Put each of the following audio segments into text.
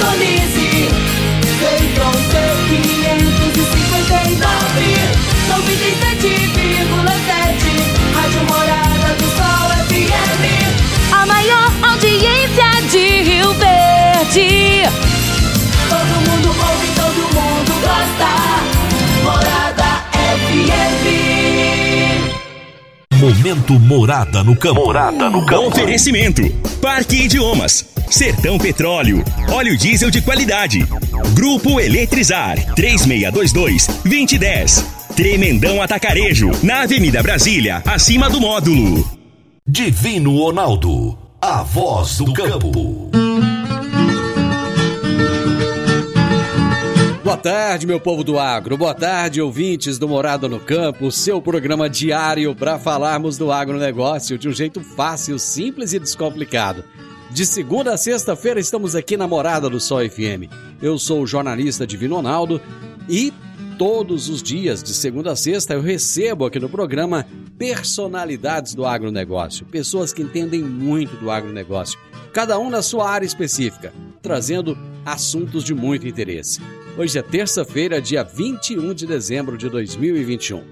Indonésia. Momento Morada no campo. Morada no campo. Oferecimento: Parque Idiomas, Sertão Petróleo, óleo diesel de qualidade. Grupo Eletrizar 3622-2010. Tremendão Atacarejo, na Avenida Brasília, acima do módulo. Divino Ronaldo, a voz do campo. Boa tarde, meu povo do agro. Boa tarde, ouvintes do Morada no Campo, seu programa diário para falarmos do agronegócio de um jeito fácil, simples e descomplicado. De segunda a sexta-feira estamos aqui na Morada do Sol FM. Eu sou o jornalista Divino Ronaldo e todos os dias, de segunda a sexta, eu recebo aqui no programa personalidades do agronegócio, pessoas que entendem muito do agronegócio, cada um na sua área específica, trazendo assuntos de muito interesse. Hoje é terça-feira, dia 21 de dezembro de 2021.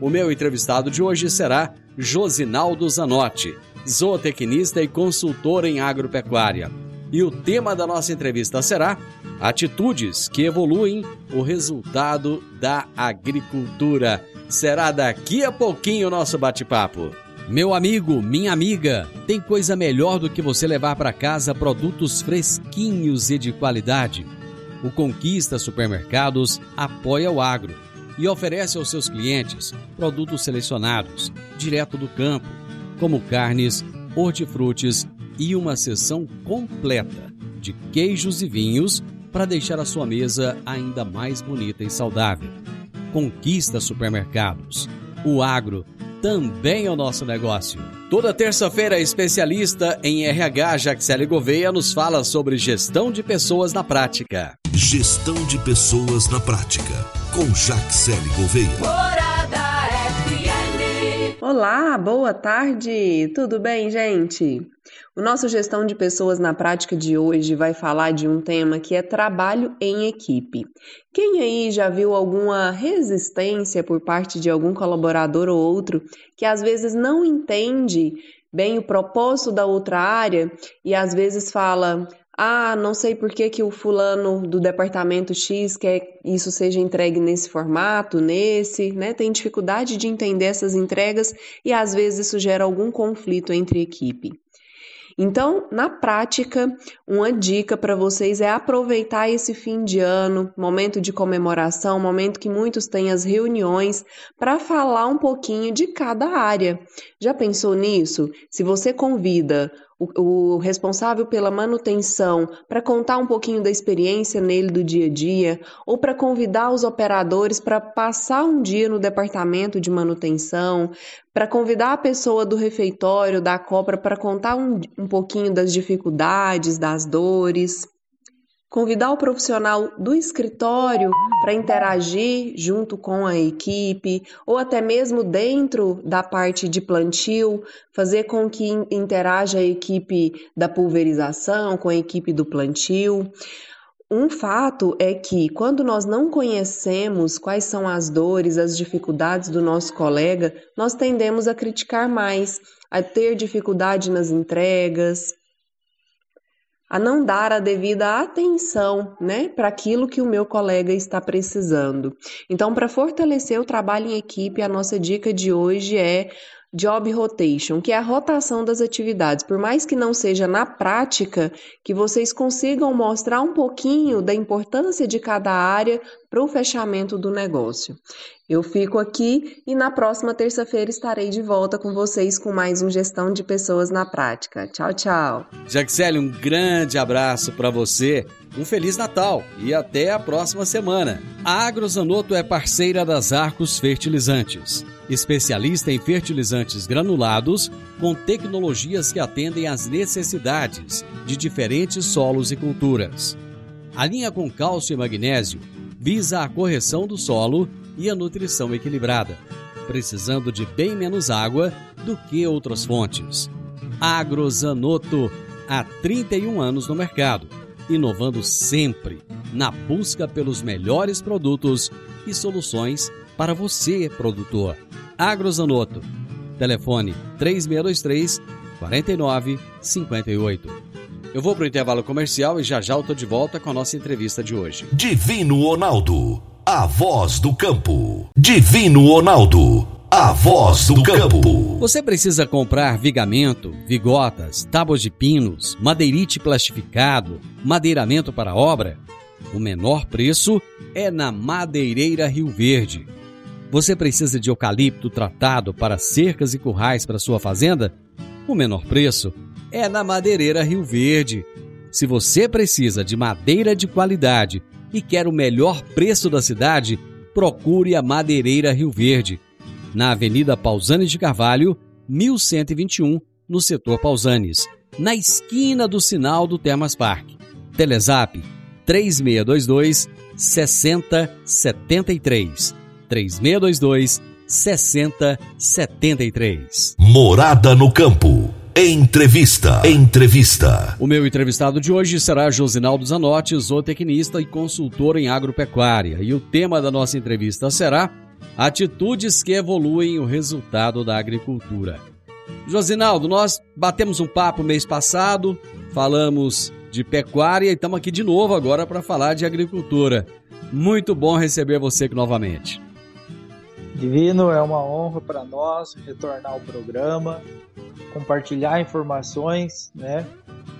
O meu entrevistado de hoje será Josinaldo Zanotti, zootecnista e consultor em agropecuária. E o tema da nossa entrevista será Atitudes que evoluem o resultado da agricultura. Será daqui a pouquinho o nosso bate-papo. Meu amigo, minha amiga, tem coisa melhor do que você levar para casa produtos fresquinhos e de qualidade? O Conquista Supermercados apoia o agro e oferece aos seus clientes produtos selecionados, direto do campo, como carnes, hortifrutis e uma seção completa de queijos e vinhos para deixar a sua mesa ainda mais bonita e saudável. Conquista Supermercados. O agro também o nosso negócio. Toda terça-feira, a especialista em RH Jaxele Gouveia nos fala sobre gestão de pessoas na prática. Gestão de pessoas na prática, com Jaxele Gouveia. FM. Olá, boa tarde! Tudo bem, gente? O nosso Gestão de Pessoas na Prática de hoje vai falar de um tema que é trabalho em equipe. Quem aí já viu alguma resistência por parte de algum colaborador ou outro que às vezes não entende bem o propósito da outra área e às vezes fala: ah, não sei por que, que o fulano do departamento X quer isso seja entregue nesse formato, nesse, né? Tem dificuldade de entender essas entregas e às vezes isso gera algum conflito entre equipe. Então, na prática, uma dica para vocês é aproveitar esse fim de ano, momento de comemoração, momento que muitos têm as reuniões, para falar um pouquinho de cada área. Já pensou nisso? Se você convida o, o responsável pela manutenção para contar um pouquinho da experiência nele do dia a dia, ou para convidar os operadores para passar um dia no departamento de manutenção, para convidar a pessoa do refeitório, da cobra, para contar um, um pouquinho das dificuldades, das dores. Convidar o profissional do escritório para interagir junto com a equipe, ou até mesmo dentro da parte de plantio, fazer com que interaja a equipe da pulverização com a equipe do plantio. Um fato é que quando nós não conhecemos quais são as dores, as dificuldades do nosso colega, nós tendemos a criticar mais, a ter dificuldade nas entregas, a não dar a devida atenção, né, para aquilo que o meu colega está precisando. Então, para fortalecer o trabalho em equipe, a nossa dica de hoje é Job Rotation, que é a rotação das atividades. Por mais que não seja na prática, que vocês consigam mostrar um pouquinho da importância de cada área para o fechamento do negócio. Eu fico aqui e na próxima terça-feira estarei de volta com vocês com mais um Gestão de Pessoas na Prática. Tchau, tchau. Jaxele, um grande abraço para você. Um Feliz Natal e até a próxima semana. A Agrozanoto é parceira das Arcos Fertilizantes, especialista em fertilizantes granulados com tecnologias que atendem às necessidades de diferentes solos e culturas. A linha com cálcio e magnésio visa a correção do solo e a nutrição equilibrada, precisando de bem menos água do que outras fontes. Agrozanoto, há 31 anos no mercado inovando sempre na busca pelos melhores produtos e soluções para você, produtor. Agrozanoto. Telefone 3623 4958. Eu vou para o intervalo comercial e já já eu tô de volta com a nossa entrevista de hoje. Divino Ronaldo, a voz do campo. Divino Ronaldo, a voz do campo. Você precisa comprar vigamento, vigotas, tábuas de pinos, madeirite plastificado, madeiramento para obra? O menor preço é na Madeireira Rio Verde. Você precisa de eucalipto tratado para cercas e currais para sua fazenda? O menor preço é na Madeireira Rio Verde. Se você precisa de madeira de qualidade e quer o melhor preço da cidade, procure a Madeireira Rio Verde, na Avenida Pausanes de Carvalho, 1121, no setor Pausanes, na esquina do sinal do Termas Park. Telezap 3622 6073. 3622 6073. Morada no campo. Entrevista. Entrevista. O meu entrevistado de hoje será Josinaldo Zanotti, zootecnista e consultor em agropecuária. E o tema da nossa entrevista será Atitudes que evoluem o resultado da agricultura. Josinaldo, nós batemos um papo mês passado, falamos de pecuária e estamos aqui de novo agora para falar de agricultura. Muito bom receber você aqui novamente. Divino, é uma honra para nós retornar ao programa, compartilhar informações, né?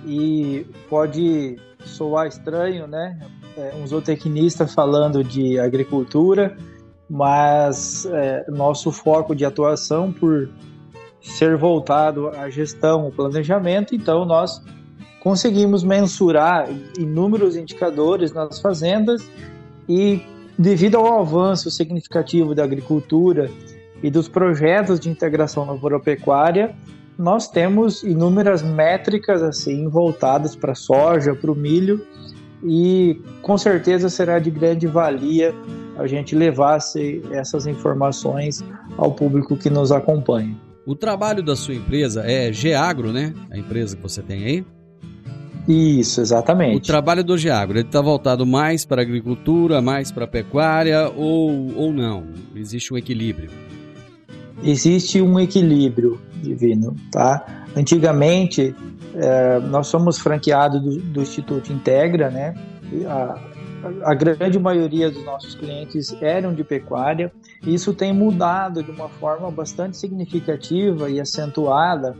E pode soar estranho, né? É, um zootecnista falando de agricultura, mas é, nosso foco de atuação por ser voltado à gestão, ao planejamento, então nós conseguimos mensurar inúmeros indicadores nas fazendas e Devido ao avanço significativo da agricultura e dos projetos de integração na agropecuária, nós temos inúmeras métricas assim voltadas para a soja, para o milho e com certeza será de grande valia a gente levasse essas informações ao público que nos acompanha. O trabalho da sua empresa é Geagro, né? A empresa que você tem aí? Isso, exatamente. O trabalho do Geagro, ele está voltado mais para a agricultura, mais para a pecuária ou, ou não? Existe um equilíbrio? Existe um equilíbrio, Divino, tá? Antigamente, é, nós somos franqueados do, do, Instituto Integra, né? A, a grande maioria dos nossos clientes eram de pecuária. Isso tem mudado de uma forma bastante significativa e acentuada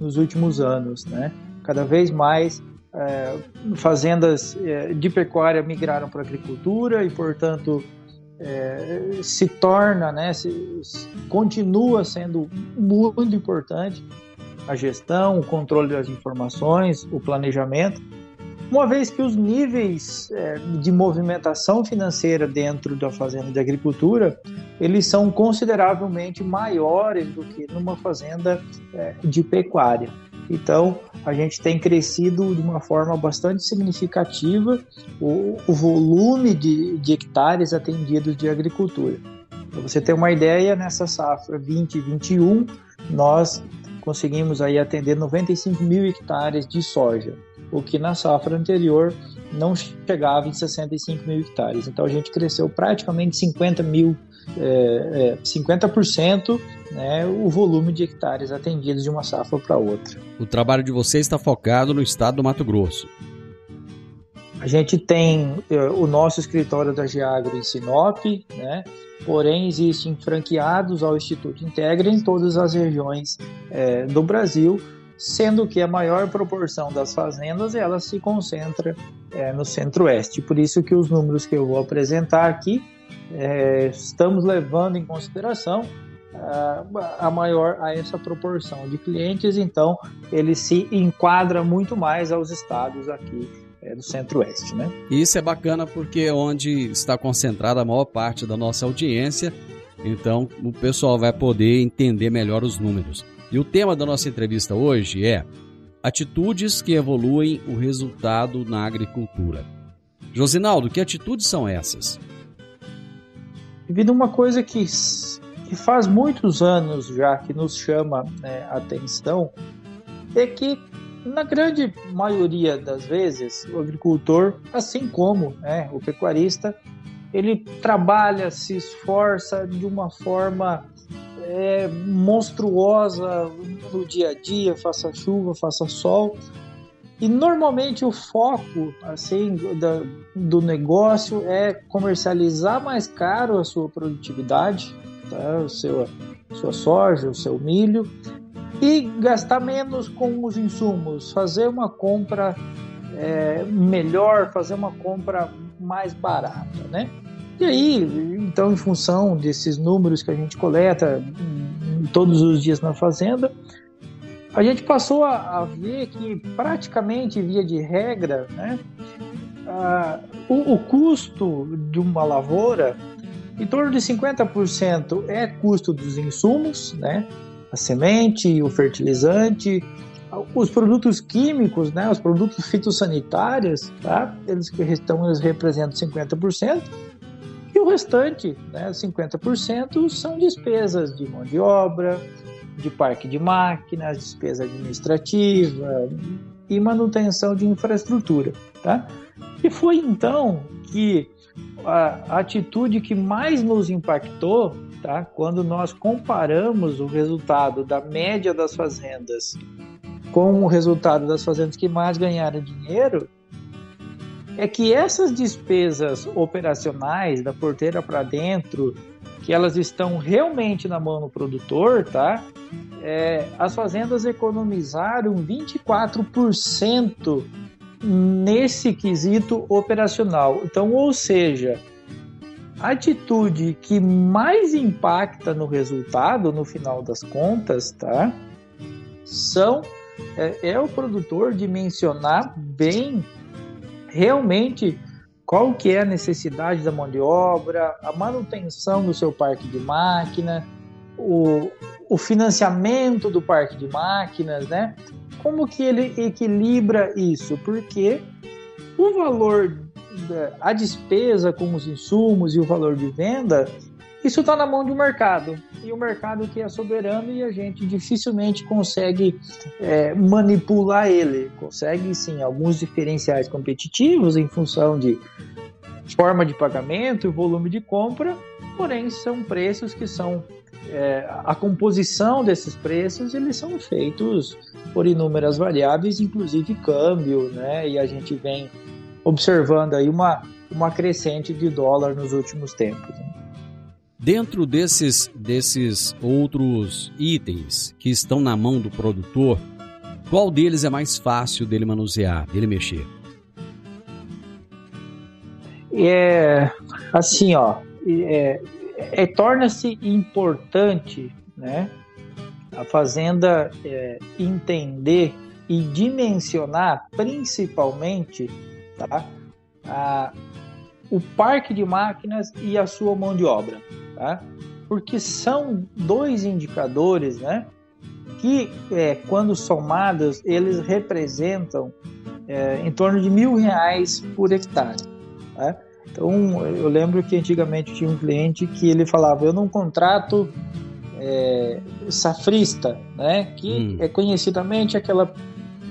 nos últimos anos, né? Cada vez mais é, fazendas é, de pecuária migraram para agricultura e, portanto, é, se torna, né, se, continua sendo muito importante a gestão, o controle das informações, o planejamento, uma vez que os níveis é, de movimentação financeira dentro da fazenda de agricultura eles são consideravelmente maiores do que numa fazenda é, de pecuária. Então, a gente tem crescido de uma forma bastante significativa o, o volume de, de hectares atendidos de agricultura. Para você ter uma ideia, nessa safra 2021, nós conseguimos aí atender 95 mil hectares de soja, o que na safra anterior não chegava em 65 mil hectares. Então a gente cresceu praticamente 50 mil é, é, 50% né, o volume de hectares atendidos de uma safra para outra. O trabalho de vocês está focado no estado do Mato Grosso. A gente tem é, o nosso escritório da Geagro em Sinop, né? porém existem franqueados ao Instituto Integra em todas as regiões é, do Brasil, sendo que a maior proporção das fazendas ela se concentra é, no centro-oeste. Por isso que os números que eu vou apresentar aqui é, estamos levando em consideração a maior a essa proporção de clientes, então ele se enquadra muito mais aos estados aqui é, do Centro-Oeste, né? Isso é bacana porque é onde está concentrada a maior parte da nossa audiência, então o pessoal vai poder entender melhor os números. E o tema da nossa entrevista hoje é atitudes que evoluem o resultado na agricultura. Josinaldo, que atitudes são essas? Devido a uma coisa que, que faz muitos anos já que nos chama né, atenção, é que na grande maioria das vezes, o agricultor, assim como né, o pecuarista, ele trabalha, se esforça de uma forma é, monstruosa no dia a dia, faça chuva, faça sol. E normalmente o foco assim da, do negócio é comercializar mais caro a sua produtividade, tá? o seu, sua soja, o seu milho, e gastar menos com os insumos, fazer uma compra é, melhor, fazer uma compra mais barata, né? E aí, então, em função desses números que a gente coleta todos os dias na fazenda, a gente passou a, a ver que praticamente via de regra, né, o, o custo de uma lavoura, em torno de 50% é custo dos insumos, né, a semente, o fertilizante, os produtos químicos, né, os produtos fitossanitários, tá? eles, então, eles representam 50%, e o restante, né, 50%, são despesas de mão de obra, de parque de máquinas, despesa administrativa e manutenção de infraestrutura. Tá? E foi então que a atitude que mais nos impactou, tá? quando nós comparamos o resultado da média das fazendas com o resultado das fazendas que mais ganharam dinheiro, é que essas despesas operacionais da porteira para dentro, que elas estão realmente na mão do produtor, tá? É, as fazendas economizaram 24% nesse quesito operacional. Então, ou seja, a atitude que mais impacta no resultado, no final das contas, tá? São é, é o produtor dimensionar bem realmente qual que é a necessidade da mão de obra, a manutenção do seu parque de máquina, o, o financiamento do parque de máquinas, né? Como que ele equilibra isso? Porque o valor, da, a despesa com os insumos e o valor de venda isso está na mão do mercado. E o mercado que é soberano e a gente dificilmente consegue é, manipular ele. Consegue sim alguns diferenciais competitivos em função de forma de pagamento e volume de compra, porém são preços que são é, a composição desses preços eles são feitos por inúmeras variáveis, inclusive câmbio, né? E a gente vem observando aí uma, uma crescente de dólar nos últimos tempos. Né? Dentro desses, desses outros itens que estão na mão do produtor, qual deles é mais fácil dele manusear, dele mexer? É assim, ó, é, é torna-se importante, né, a fazenda é, entender e dimensionar, principalmente, tá, a, o parque de máquinas e a sua mão de obra tá? Porque são dois indicadores, né? Que, é, quando somados, eles representam é, em torno de mil reais por hectare. Tá? Então, eu lembro que antigamente tinha um cliente que ele falava: Eu não contrato é, safrista, né? Que hum. é conhecidamente aquela,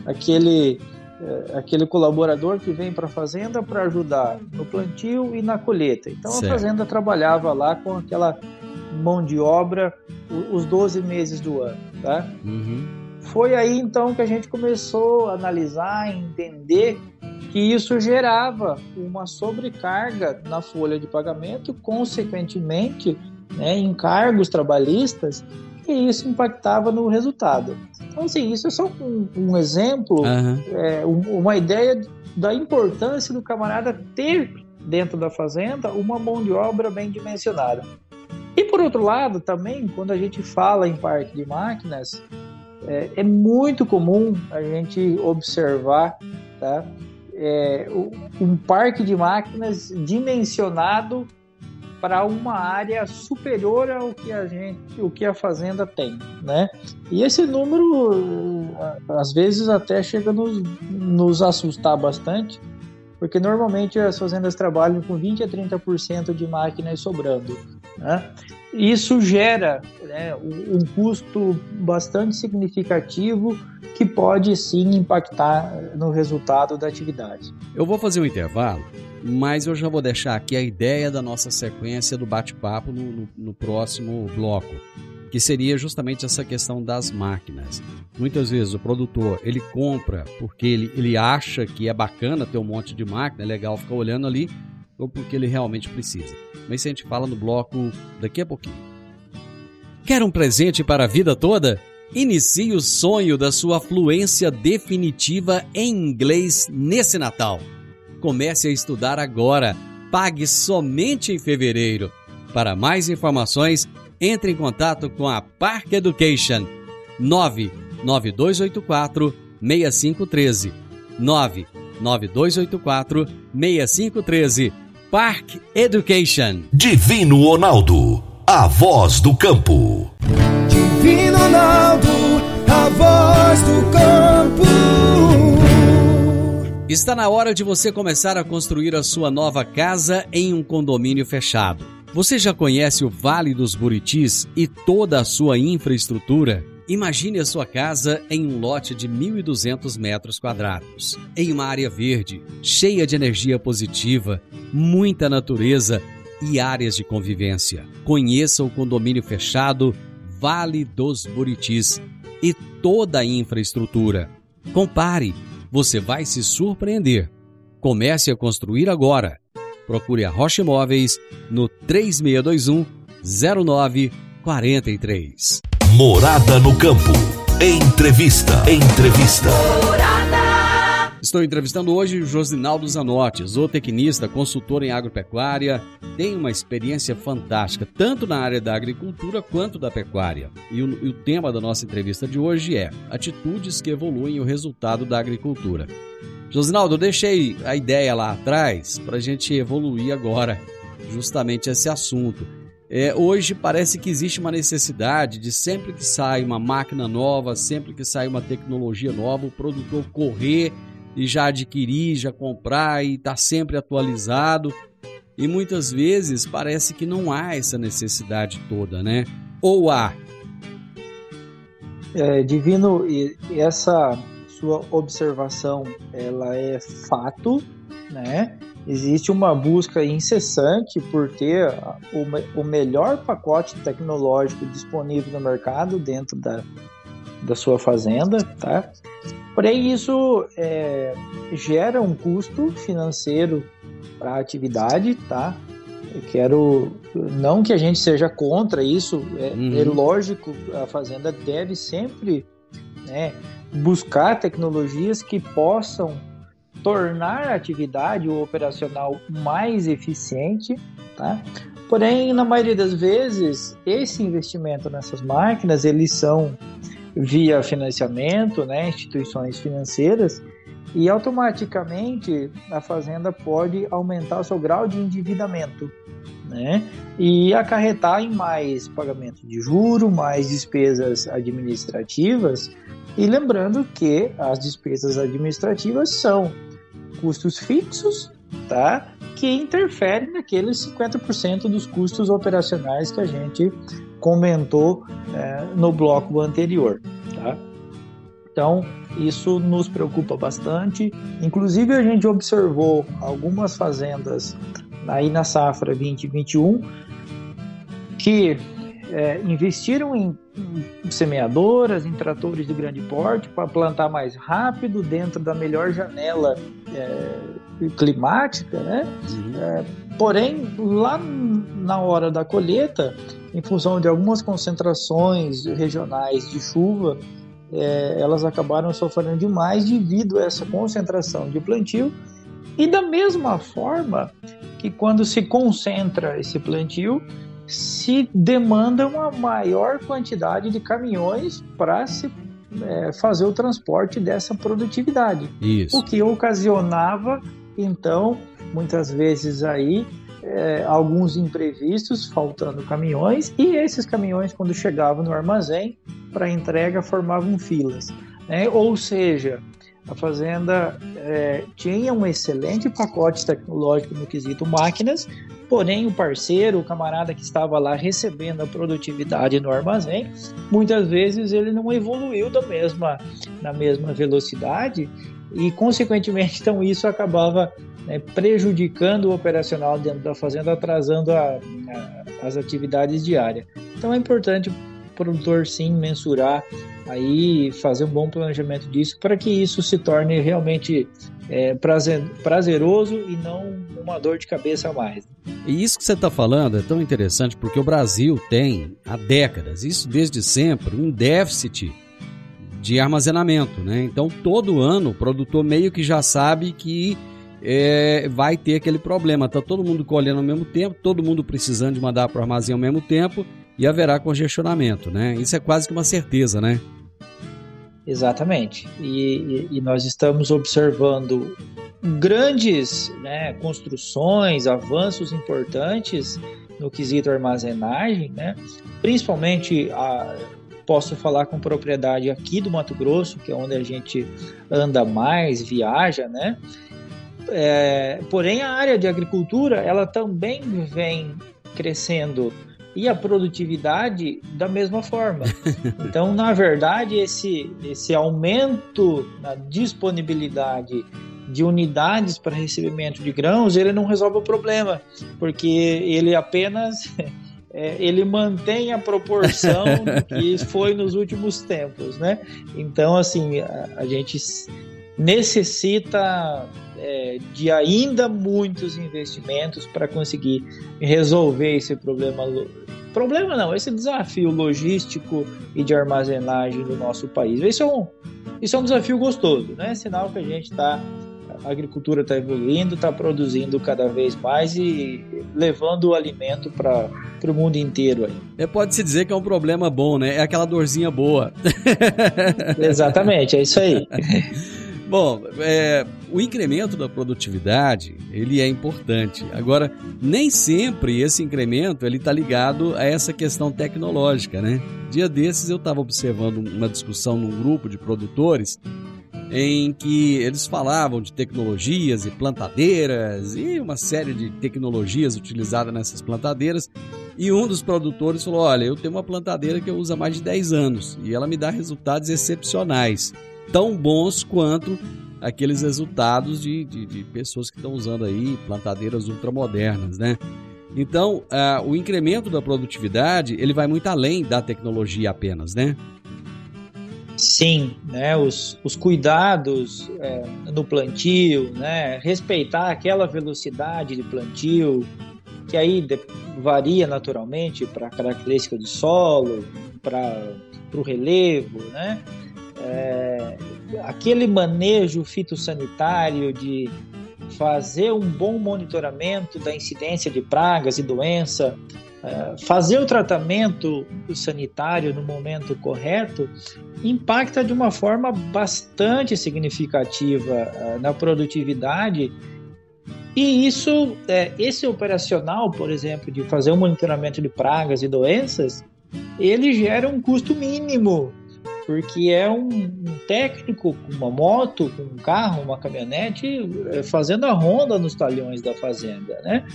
aquele é, aquele colaborador que vem para a fazenda para ajudar no plantio e na colheita. Então certo. a fazenda trabalhava lá com aquela mão de obra os 12 meses do ano, tá? Uhum. Foi aí então que a gente começou a analisar, entender que isso gerava uma sobrecarga na folha de pagamento, consequentemente, né, encargos trabalhistas e isso impactava no resultado. Então, assim, isso é só um, um exemplo, uhum. é, uma ideia da importância do camarada ter dentro da fazenda uma mão de obra bem dimensionada. E por outro lado, também, quando a gente fala em parque de máquinas, é, é muito comum a gente observar tá, é, um parque de máquinas dimensionado para uma área superior ao que a gente, o que a fazenda tem, né? E esse número às vezes até chega a nos, nos assustar bastante, porque normalmente as fazendas trabalham com 20 a 30% de máquinas sobrando, né? isso gera né, um custo bastante significativo que pode sim impactar no resultado da atividade. Eu vou fazer um intervalo, mas eu já vou deixar aqui a ideia da nossa sequência do bate-papo no, no, no próximo bloco que seria justamente essa questão das máquinas. Muitas vezes o produtor ele compra porque ele, ele acha que é bacana ter um monte de máquina, é legal ficar olhando ali, ou porque ele realmente precisa. Mas isso a gente fala no bloco daqui a pouquinho. Quer um presente para a vida toda? Inicie o sonho da sua fluência definitiva em inglês nesse Natal. Comece a estudar agora. Pague somente em fevereiro. Para mais informações, entre em contato com a Park Education 99284 6513 99284 6513 Park Education Divino Ronaldo, a voz do campo. Divino Ronaldo, a voz do campo. Está na hora de você começar a construir a sua nova casa em um condomínio fechado. Você já conhece o Vale dos Buritis e toda a sua infraestrutura? Imagine a sua casa em um lote de 1.200 metros quadrados, em uma área verde, cheia de energia positiva, muita natureza e áreas de convivência. Conheça o condomínio fechado Vale dos Buritis e toda a infraestrutura. Compare, você vai se surpreender. Comece a construir agora procure a Rocha Imóveis no 3621 0943. Morada no campo. Entrevista. Entrevista. Estou entrevistando hoje Josinaldo Zanotti, zootecnista, consultor em agropecuária, tem uma experiência fantástica, tanto na área da agricultura quanto da pecuária. E o, e o tema da nossa entrevista de hoje é Atitudes que evoluem o resultado da agricultura. Josinaldo, eu deixei a ideia lá atrás para a gente evoluir agora justamente esse assunto. É, hoje parece que existe uma necessidade de sempre que sai uma máquina nova, sempre que sai uma tecnologia nova, o produtor correr e já adquirir, já comprar e tá sempre atualizado. E muitas vezes parece que não há essa necessidade toda, né? Ou há? É, Divino, essa sua observação ela é fato, né? Existe uma busca incessante por ter o, o melhor pacote tecnológico disponível no mercado dentro da, da sua fazenda, tá? Porém, isso é, gera um custo financeiro para a atividade, tá? Eu quero não que a gente seja contra isso, é, uhum. é lógico, a fazenda deve sempre né, buscar tecnologias que possam tornar a atividade operacional mais eficiente, tá? Porém, na maioria das vezes, esse investimento nessas máquinas, eles são via financiamento, né, instituições financeiras, e automaticamente a fazenda pode aumentar o seu grau de endividamento, né, e acarretar em mais pagamento de juro, mais despesas administrativas, e lembrando que as despesas administrativas são custos fixos, tá? Que interferem naqueles 50% dos custos operacionais que a gente comentou é, no bloco anterior, tá? Então, isso nos preocupa bastante. Inclusive, a gente observou algumas fazendas aí na safra 2021 que é, investiram em, em, semeadoras, em tratores de grande porte para plantar mais rápido dentro da melhor janela é, climática, né? Uhum. É, porém, lá na hora da colheita, em função de algumas concentrações regionais de chuva, é, elas acabaram sofrendo demais devido a essa concentração de plantio. E da mesma forma que quando se concentra esse plantio, se demanda uma maior quantidade de caminhões para se é, fazer o transporte dessa produtividade. Isso. O que ocasionava, então, muitas vezes aí, é, alguns imprevistos, faltando caminhões, e esses caminhões, quando chegavam no armazém para entrega, formavam filas. Né? Ou seja, a fazenda é, tinha um excelente pacote tecnológico no quesito máquinas, porém o parceiro, o camarada que estava lá recebendo a produtividade no armazém, muitas vezes ele não evoluiu da mesma, na mesma velocidade e, consequentemente, então isso acabava né, prejudicando o operacional dentro da fazenda, atrasando a, a, as atividades diárias. Então é importante produtor sim mensurar aí fazer um bom planejamento disso para que isso se torne realmente é, prazer, prazeroso e não uma dor de cabeça a mais. E isso que você está falando é tão interessante porque o Brasil tem há décadas, isso desde sempre, um déficit de armazenamento, né? Então todo ano o produtor meio que já sabe que é, vai ter aquele problema. Tá todo mundo colhendo ao mesmo tempo, todo mundo precisando de mandar para o armazém ao mesmo tempo e haverá congestionamento, né? Isso é quase que uma certeza, né? Exatamente. E, e, nós estamos observando grandes né, construções, avanços importantes no quesito armazenagem, né? principalmente a, posso falar com propriedade aqui do Mato Grosso, que é onde a gente anda mais, viaja, né? É, porém, a área de agricultura ela também vem crescendo e a produtividade da mesma forma. Então, na verdade, esse, esse aumento na disponibilidade de unidades para recebimento de grãos, ele não resolve o problema, porque ele apenas é, ele mantém a proporção que foi nos últimos tempos, né? Então, assim, a, a gente necessita é, de ainda muitos investimentos para conseguir resolver esse problema. Problema não, esse desafio logístico e de armazenagem do nosso país. Isso é um, isso é um desafio gostoso, né? Sinal que a gente está a agricultura está evoluindo, está produzindo cada vez mais e levando o alimento para o mundo inteiro. Aí. É, Pode-se dizer que é um problema bom, né? É aquela dorzinha boa. Exatamente, é isso aí. Bom, é, o incremento da produtividade ele é importante. Agora, nem sempre esse incremento ele está ligado a essa questão tecnológica, né? Dia desses eu estava observando uma discussão num grupo de produtores em que eles falavam de tecnologias e plantadeiras e uma série de tecnologias utilizadas nessas plantadeiras. E um dos produtores falou: Olha, eu tenho uma plantadeira que eu uso há mais de 10 anos e ela me dá resultados excepcionais tão bons quanto aqueles resultados de, de, de pessoas que estão usando aí plantadeiras ultramodernas, né? Então, uh, o incremento da produtividade ele vai muito além da tecnologia apenas, né? Sim, né? Os, os cuidados é, no plantio, né? Respeitar aquela velocidade de plantio, que aí varia naturalmente para a característica do solo, para o relevo, né? É, aquele manejo fitossanitário de fazer um bom monitoramento da incidência de pragas e doença, é, fazer o tratamento sanitário no momento correto, impacta de uma forma bastante significativa é, na produtividade. E isso, é, esse operacional, por exemplo, de fazer o um monitoramento de pragas e doenças, ele gera um custo mínimo porque é um, técnico com uma moto, com um carro, uma caminhonete, é, fazendo a ronda nos talhões da fazenda, né?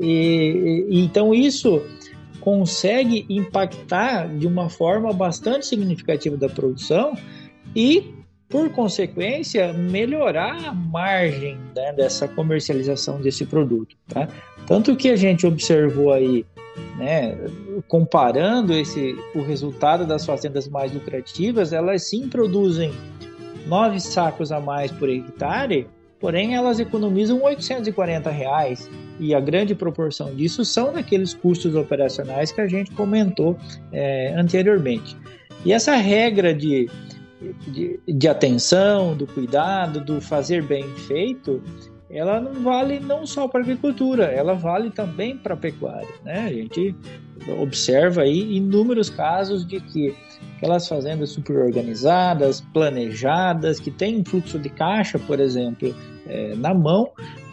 E, então isso consegue impactar de uma forma bastante significativa da produção e, por consequência, melhorar a margem né, dessa comercialização desse produto, tá? Tanto que a gente observou aí né, comparando esse, o resultado das fazendas mais lucrativas, elas sim produzem nove sacos a mais por hectare, porém elas economizam 840 reais e a grande proporção disso são naqueles custos operacionais que a gente comentou é, anteriormente. E essa regra de, de, de atenção, do cuidado, do fazer bem feito, ela não vale não só para a agricultura, ela vale também para a pecuária. Né? A gente observa aí inúmeros casos de que aquelas fazendas super organizadas, planejadas, que têm um fluxo de caixa, por exemplo, é, na mão,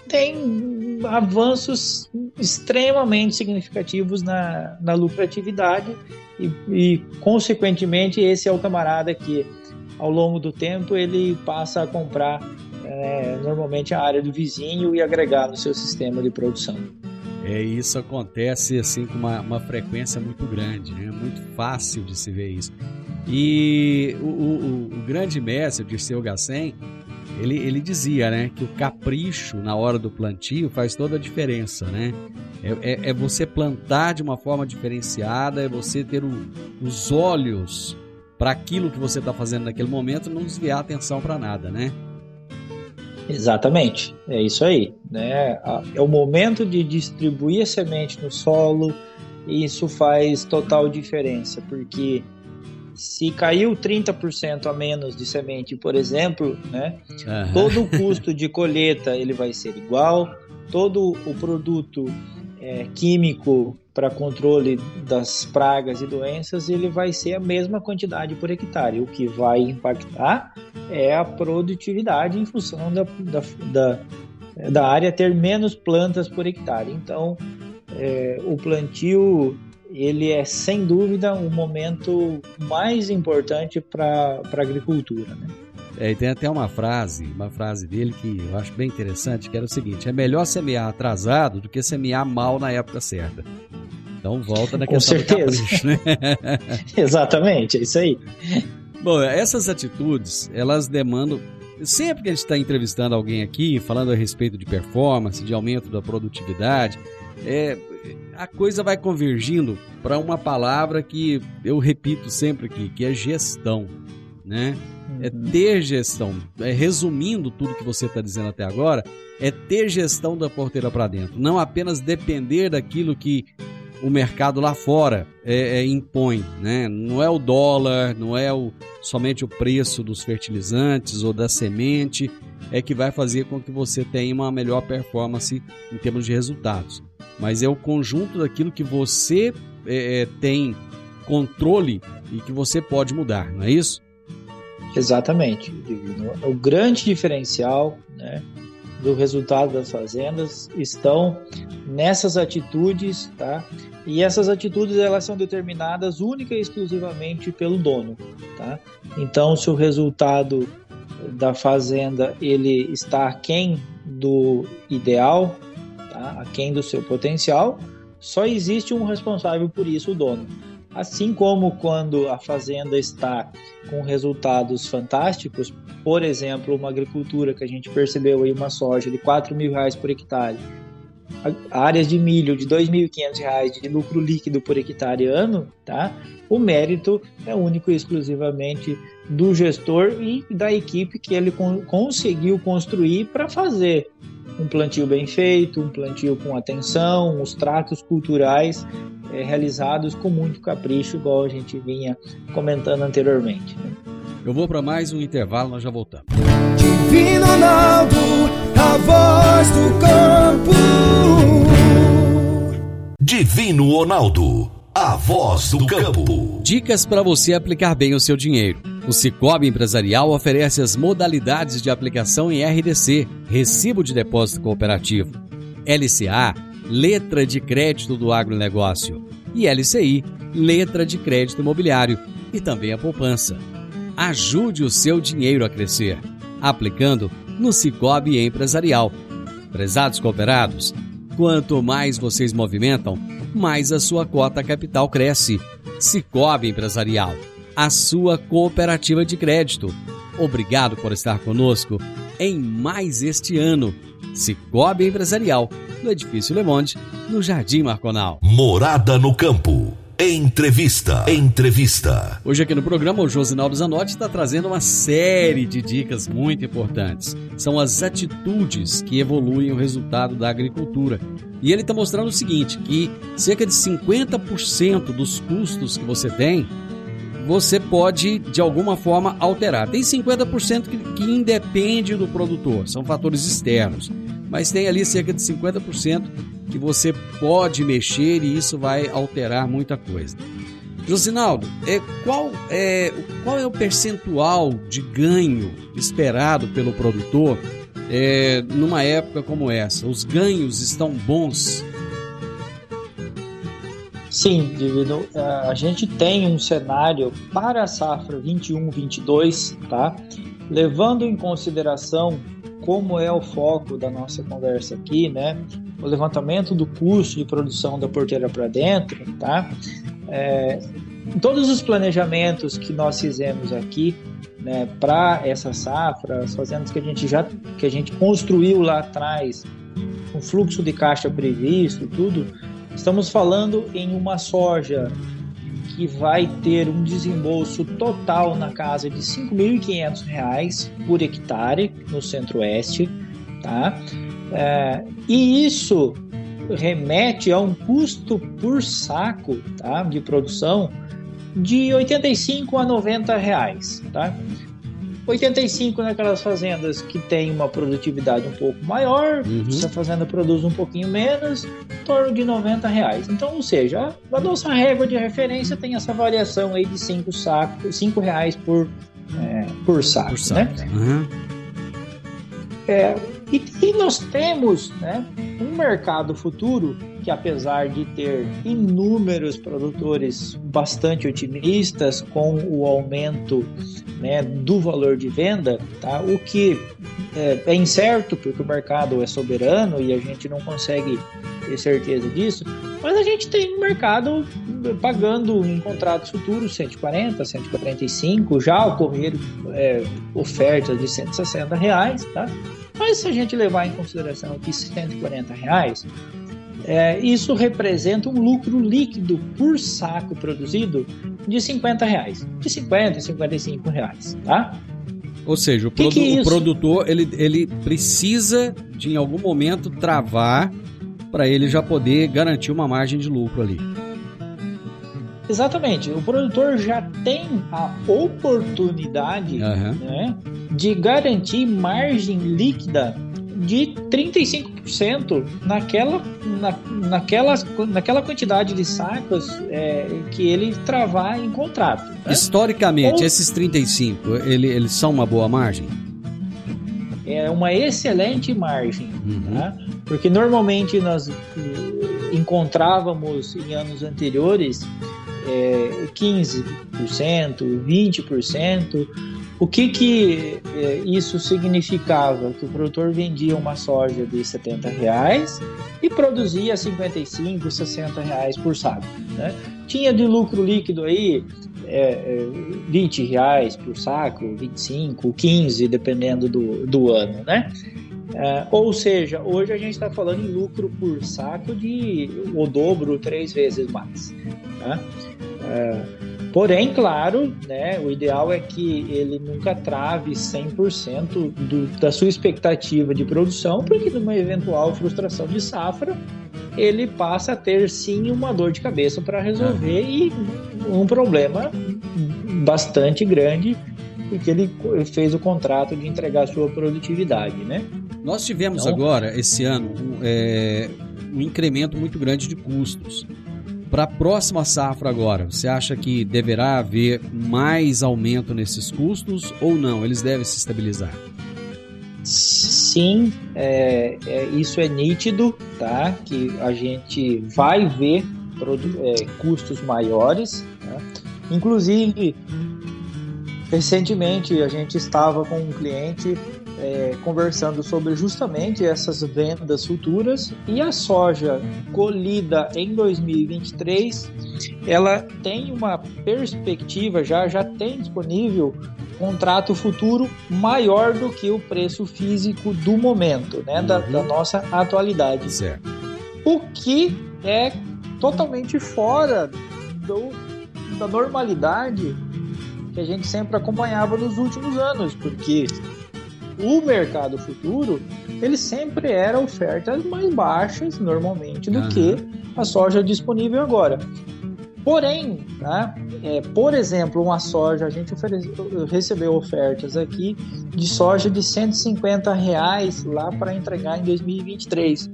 têm avanços extremamente significativos na, na lucratividade e, e, consequentemente, esse é o camarada que ao longo do tempo ele passa a comprar é, normalmente a área do vizinho e agregar no seu sistema de produção. É, isso acontece assim com uma, uma frequência muito grande, é né? muito fácil de se ver isso. E o, o, o grande mestre, Dirceu Gassen, ele, ele dizia né, que o capricho na hora do plantio faz toda a diferença. Né? É, é, é você plantar de uma forma diferenciada, é você ter o, os olhos para aquilo que você está fazendo naquele momento, não desviar a atenção para nada, né? Exatamente, é isso aí. Né? É o momento de distribuir a semente no solo e isso faz total diferença, porque se caiu 30% a menos de semente, por exemplo, né, uhum. todo o custo de colheita ele vai ser igual, todo o produto é, químico para controle das pragas e doenças ele vai ser a mesma quantidade por hectare. O que vai impactar é a produtividade em função da, da, da, da área ter menos plantas por hectare. Então, é, o plantio ele é sem dúvida o momento mais importante para a agricultura. Né? É, e tem até uma frase, uma frase dele que eu acho bem interessante, que era o seguinte: é melhor semear atrasado do que semear mal na época certa. Então volta na Com questão certeza. Capricho, né? Exatamente, é isso aí. Bom, essas atitudes, elas demandam. Sempre que a gente está entrevistando alguém aqui, falando a respeito de performance, de aumento da produtividade, é, a coisa vai convergindo para uma palavra que eu repito sempre aqui, que é gestão, né? É uhum. ter gestão. É, resumindo tudo que você está dizendo até agora, é ter gestão da porteira para dentro. Não apenas depender daquilo que o mercado lá fora é, é, impõe, né? Não é o dólar, não é o, somente o preço dos fertilizantes ou da semente é que vai fazer com que você tenha uma melhor performance em termos de resultados mas é o conjunto daquilo que você é, é, tem controle e que você pode mudar, não é isso? Exatamente, O grande diferencial né, do resultado das fazendas estão nessas atitudes, tá? E essas atitudes elas são determinadas única e exclusivamente pelo dono, tá? Então, se o resultado da fazenda ele está aquém do ideal, tá? aquém do seu potencial, só existe um responsável por isso, o dono. Assim como quando a fazenda está com resultados fantásticos, por exemplo, uma agricultura que a gente percebeu aí, uma soja de 4 mil reais por hectare, áreas de milho de R$ 2.500 de lucro líquido por hectare ano, tá? o mérito é único e exclusivamente do gestor e da equipe que ele conseguiu construir para fazer um plantio bem feito, um plantio com atenção, os tratos culturais é, realizados com muito capricho, igual a gente vinha comentando anteriormente. Né? Eu vou para mais um intervalo, nós já voltamos. Divino Ronaldo, a voz do campo. Divino Ronaldo, a voz do campo. Dicas para você aplicar bem o seu dinheiro. O Cicobi Empresarial oferece as modalidades de aplicação em RDC, Recibo de Depósito Cooperativo, LCA, Letra de Crédito do Agronegócio, e LCI, Letra de Crédito Imobiliário, e também a poupança. Ajude o seu dinheiro a crescer, aplicando no Cicobi Empresarial. Prezados cooperados, quanto mais vocês movimentam, mais a sua cota capital cresce. Cicobi Empresarial a sua cooperativa de crédito. Obrigado por estar conosco em mais este ano. Cicobi Empresarial, no Edifício Le Monde, no Jardim Marconal. Morada no Campo. Entrevista. Entrevista. Hoje aqui no programa o Josinaldo Zanotti está trazendo uma série de dicas muito importantes. São as atitudes que evoluem o resultado da agricultura. E ele está mostrando o seguinte, que cerca de 50% dos custos que você tem você pode de alguma forma alterar. Tem 50% que, que independe do produtor, são fatores externos, mas tem ali cerca de 50% que você pode mexer e isso vai alterar muita coisa. Josinaldo, é, qual, é, qual é o percentual de ganho esperado pelo produtor é, numa época como essa? Os ganhos estão bons Sim, Divino. É, a gente tem um cenário para a safra 21-22, tá? Levando em consideração como é o foco da nossa conversa aqui, né? O levantamento do custo de produção da porteira para dentro, tá? É, todos os planejamentos que nós fizemos aqui, né, para essa safra, as fazendas que a gente já que a gente construiu lá atrás, um fluxo de caixa previsto, tudo, estamos falando em uma soja que vai ter um desembolso total na casa de R$ 5.500 por hectare no Centro-Oeste, tá? É, e isso remete a um custo por saco tá, de produção de 85 a 90 reais, tá? 85 naquelas fazendas que tem uma produtividade um pouco maior, uhum. se a fazenda produz um pouquinho menos, em torno de 90 reais. Então, ou seja, a nossa régua de referência tem essa variação aí de 5 sacos, 5 reais por, é, por saco, por saco. né? Uhum. É, e, e, nós temos né, um mercado futuro que, apesar de ter inúmeros produtores bastante otimistas com o aumento né, do valor de venda, tá, o que é, é incerto, porque o mercado é soberano e a gente não consegue ter certeza disso, mas a gente tem mercado pagando em contratos futuros 140, 145, já ocorreram é, ofertas de 160 reais, tá? Mas se a gente levar em consideração aqui 140 reais, é, isso representa um lucro líquido por saco produzido de 50 reais, de 50 a 55 reais, tá? Ou seja, o, que produ que é o produtor ele, ele precisa de em algum momento travar para ele já poder garantir uma margem de lucro ali. Exatamente. O produtor já tem a oportunidade uhum. né, de garantir margem líquida de 35% naquela, na, naquela, naquela quantidade de sacos é, que ele travar em contrato. Né? Historicamente, Ou, esses 35, ele, eles são uma boa margem? É uma excelente margem, uhum. tá? porque normalmente nós encontrávamos em anos anteriores é, 15%, 20%. O que, que é, isso significava? Que o produtor vendia uma soja de 70 reais e produzia 55, 60 reais por saco. Né? Tinha de lucro líquido aí é, 20 é, reais por saco, 25, 15, dependendo do, do ano, né? É, ou seja, hoje a gente está falando em lucro por saco de o dobro, três vezes mais. Tá? É, porém, claro, né, o ideal é que ele nunca trave 100% do, da sua expectativa de produção, porque numa eventual frustração de safra, ele passa a ter sim uma dor de cabeça para resolver e um problema bastante grande, porque ele fez o contrato de entregar a sua produtividade, né? Nós tivemos então, agora, esse ano, um, é, um incremento muito grande de custos. Para a próxima safra agora, você acha que deverá haver mais aumento nesses custos ou não? Eles devem se estabilizar? Sim, é, é, isso é nítido, tá? Que a gente vai ver é, custos maiores. Tá? Inclusive, recentemente a gente estava com um cliente é, conversando sobre justamente essas vendas futuras e a soja colhida em 2023 ela tem uma perspectiva já já tem disponível contrato futuro maior do que o preço físico do momento, né, da, da uhum. nossa atualidade. Certo. O que é totalmente fora do, da normalidade que a gente sempre acompanhava nos últimos anos, porque o mercado futuro ele sempre era ofertas mais baixas normalmente do uhum. que a soja disponível agora. Porém, né, é, por exemplo, uma soja, a gente recebeu ofertas aqui de soja de 150 reais lá para entregar em 2023.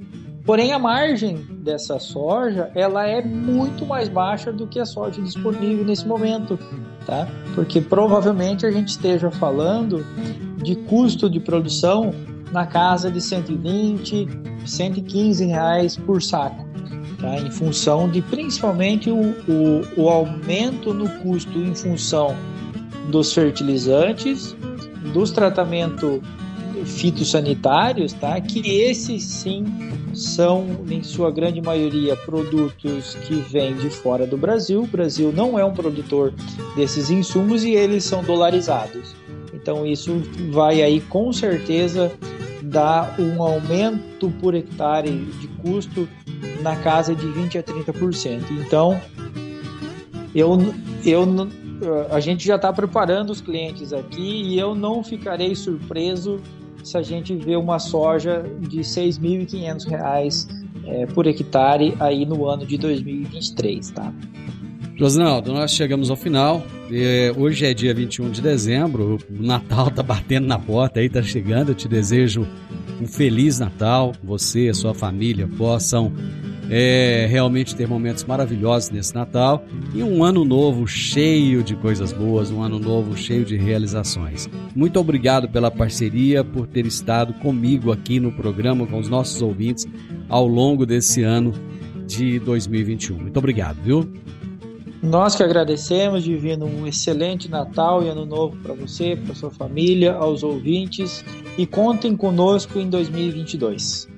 Porém, a margem dessa soja ela é muito mais baixa do que a soja disponível nesse momento, tá? Porque provavelmente a gente esteja falando de custo de produção na casa de 120, 115 reais por saco, tá? em função de principalmente o, o, o aumento no custo em função dos fertilizantes, dos tratamentos fitossanitários, tá? que esses sim são, em sua grande maioria, produtos que vêm de fora do Brasil. O Brasil não é um produtor desses insumos e eles são dolarizados. Então isso vai aí com certeza dar um aumento por hectare de custo na casa de 20 a 30%. Então eu, eu a gente já está preparando os clientes aqui e eu não ficarei surpreso se a gente vê uma soja de R$ 6.500 é, por hectare aí no ano de 2023, tá? Josinaldo, nós chegamos ao final. É, hoje é dia 21 de dezembro, o Natal tá batendo na porta aí, tá chegando. Eu te desejo um feliz Natal. Você e sua família possam é, realmente ter momentos maravilhosos nesse Natal e um ano novo cheio de coisas boas, um ano novo cheio de realizações. Muito obrigado pela parceria, por ter estado comigo aqui no programa com os nossos ouvintes ao longo desse ano de 2021. Muito obrigado, viu? Nós que agradecemos, Divino, um excelente Natal e Ano Novo para você, para sua família, aos ouvintes e contem conosco em 2022.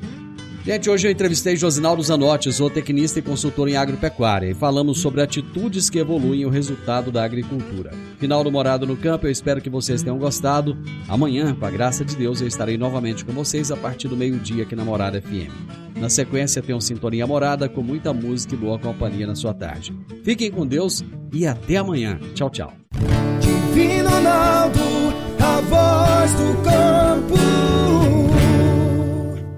Gente, hoje eu entrevistei Josinaldo Zanotti, zootecnista e consultor em agropecuária, e falamos sobre atitudes que evoluem o resultado da agricultura. Final do Morado no Campo, eu espero que vocês tenham gostado. Amanhã, com a graça de Deus, eu estarei novamente com vocês a partir do meio-dia aqui na Morada FM. Na sequência, tem um Sintonia Morada com muita música e boa companhia na sua tarde. Fiquem com Deus e até amanhã. Tchau, tchau. Divino Ronaldo, a voz do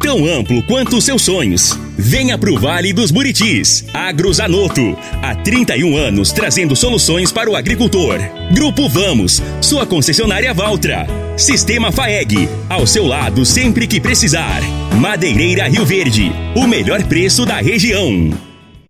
tão amplo quanto os seus sonhos. Venha pro Vale dos Buritis. Agrozanoto. Há 31 anos trazendo soluções para o agricultor. Grupo Vamos, sua concessionária Valtra. Sistema FAEG, ao seu lado sempre que precisar. Madeireira Rio Verde, o melhor preço da região.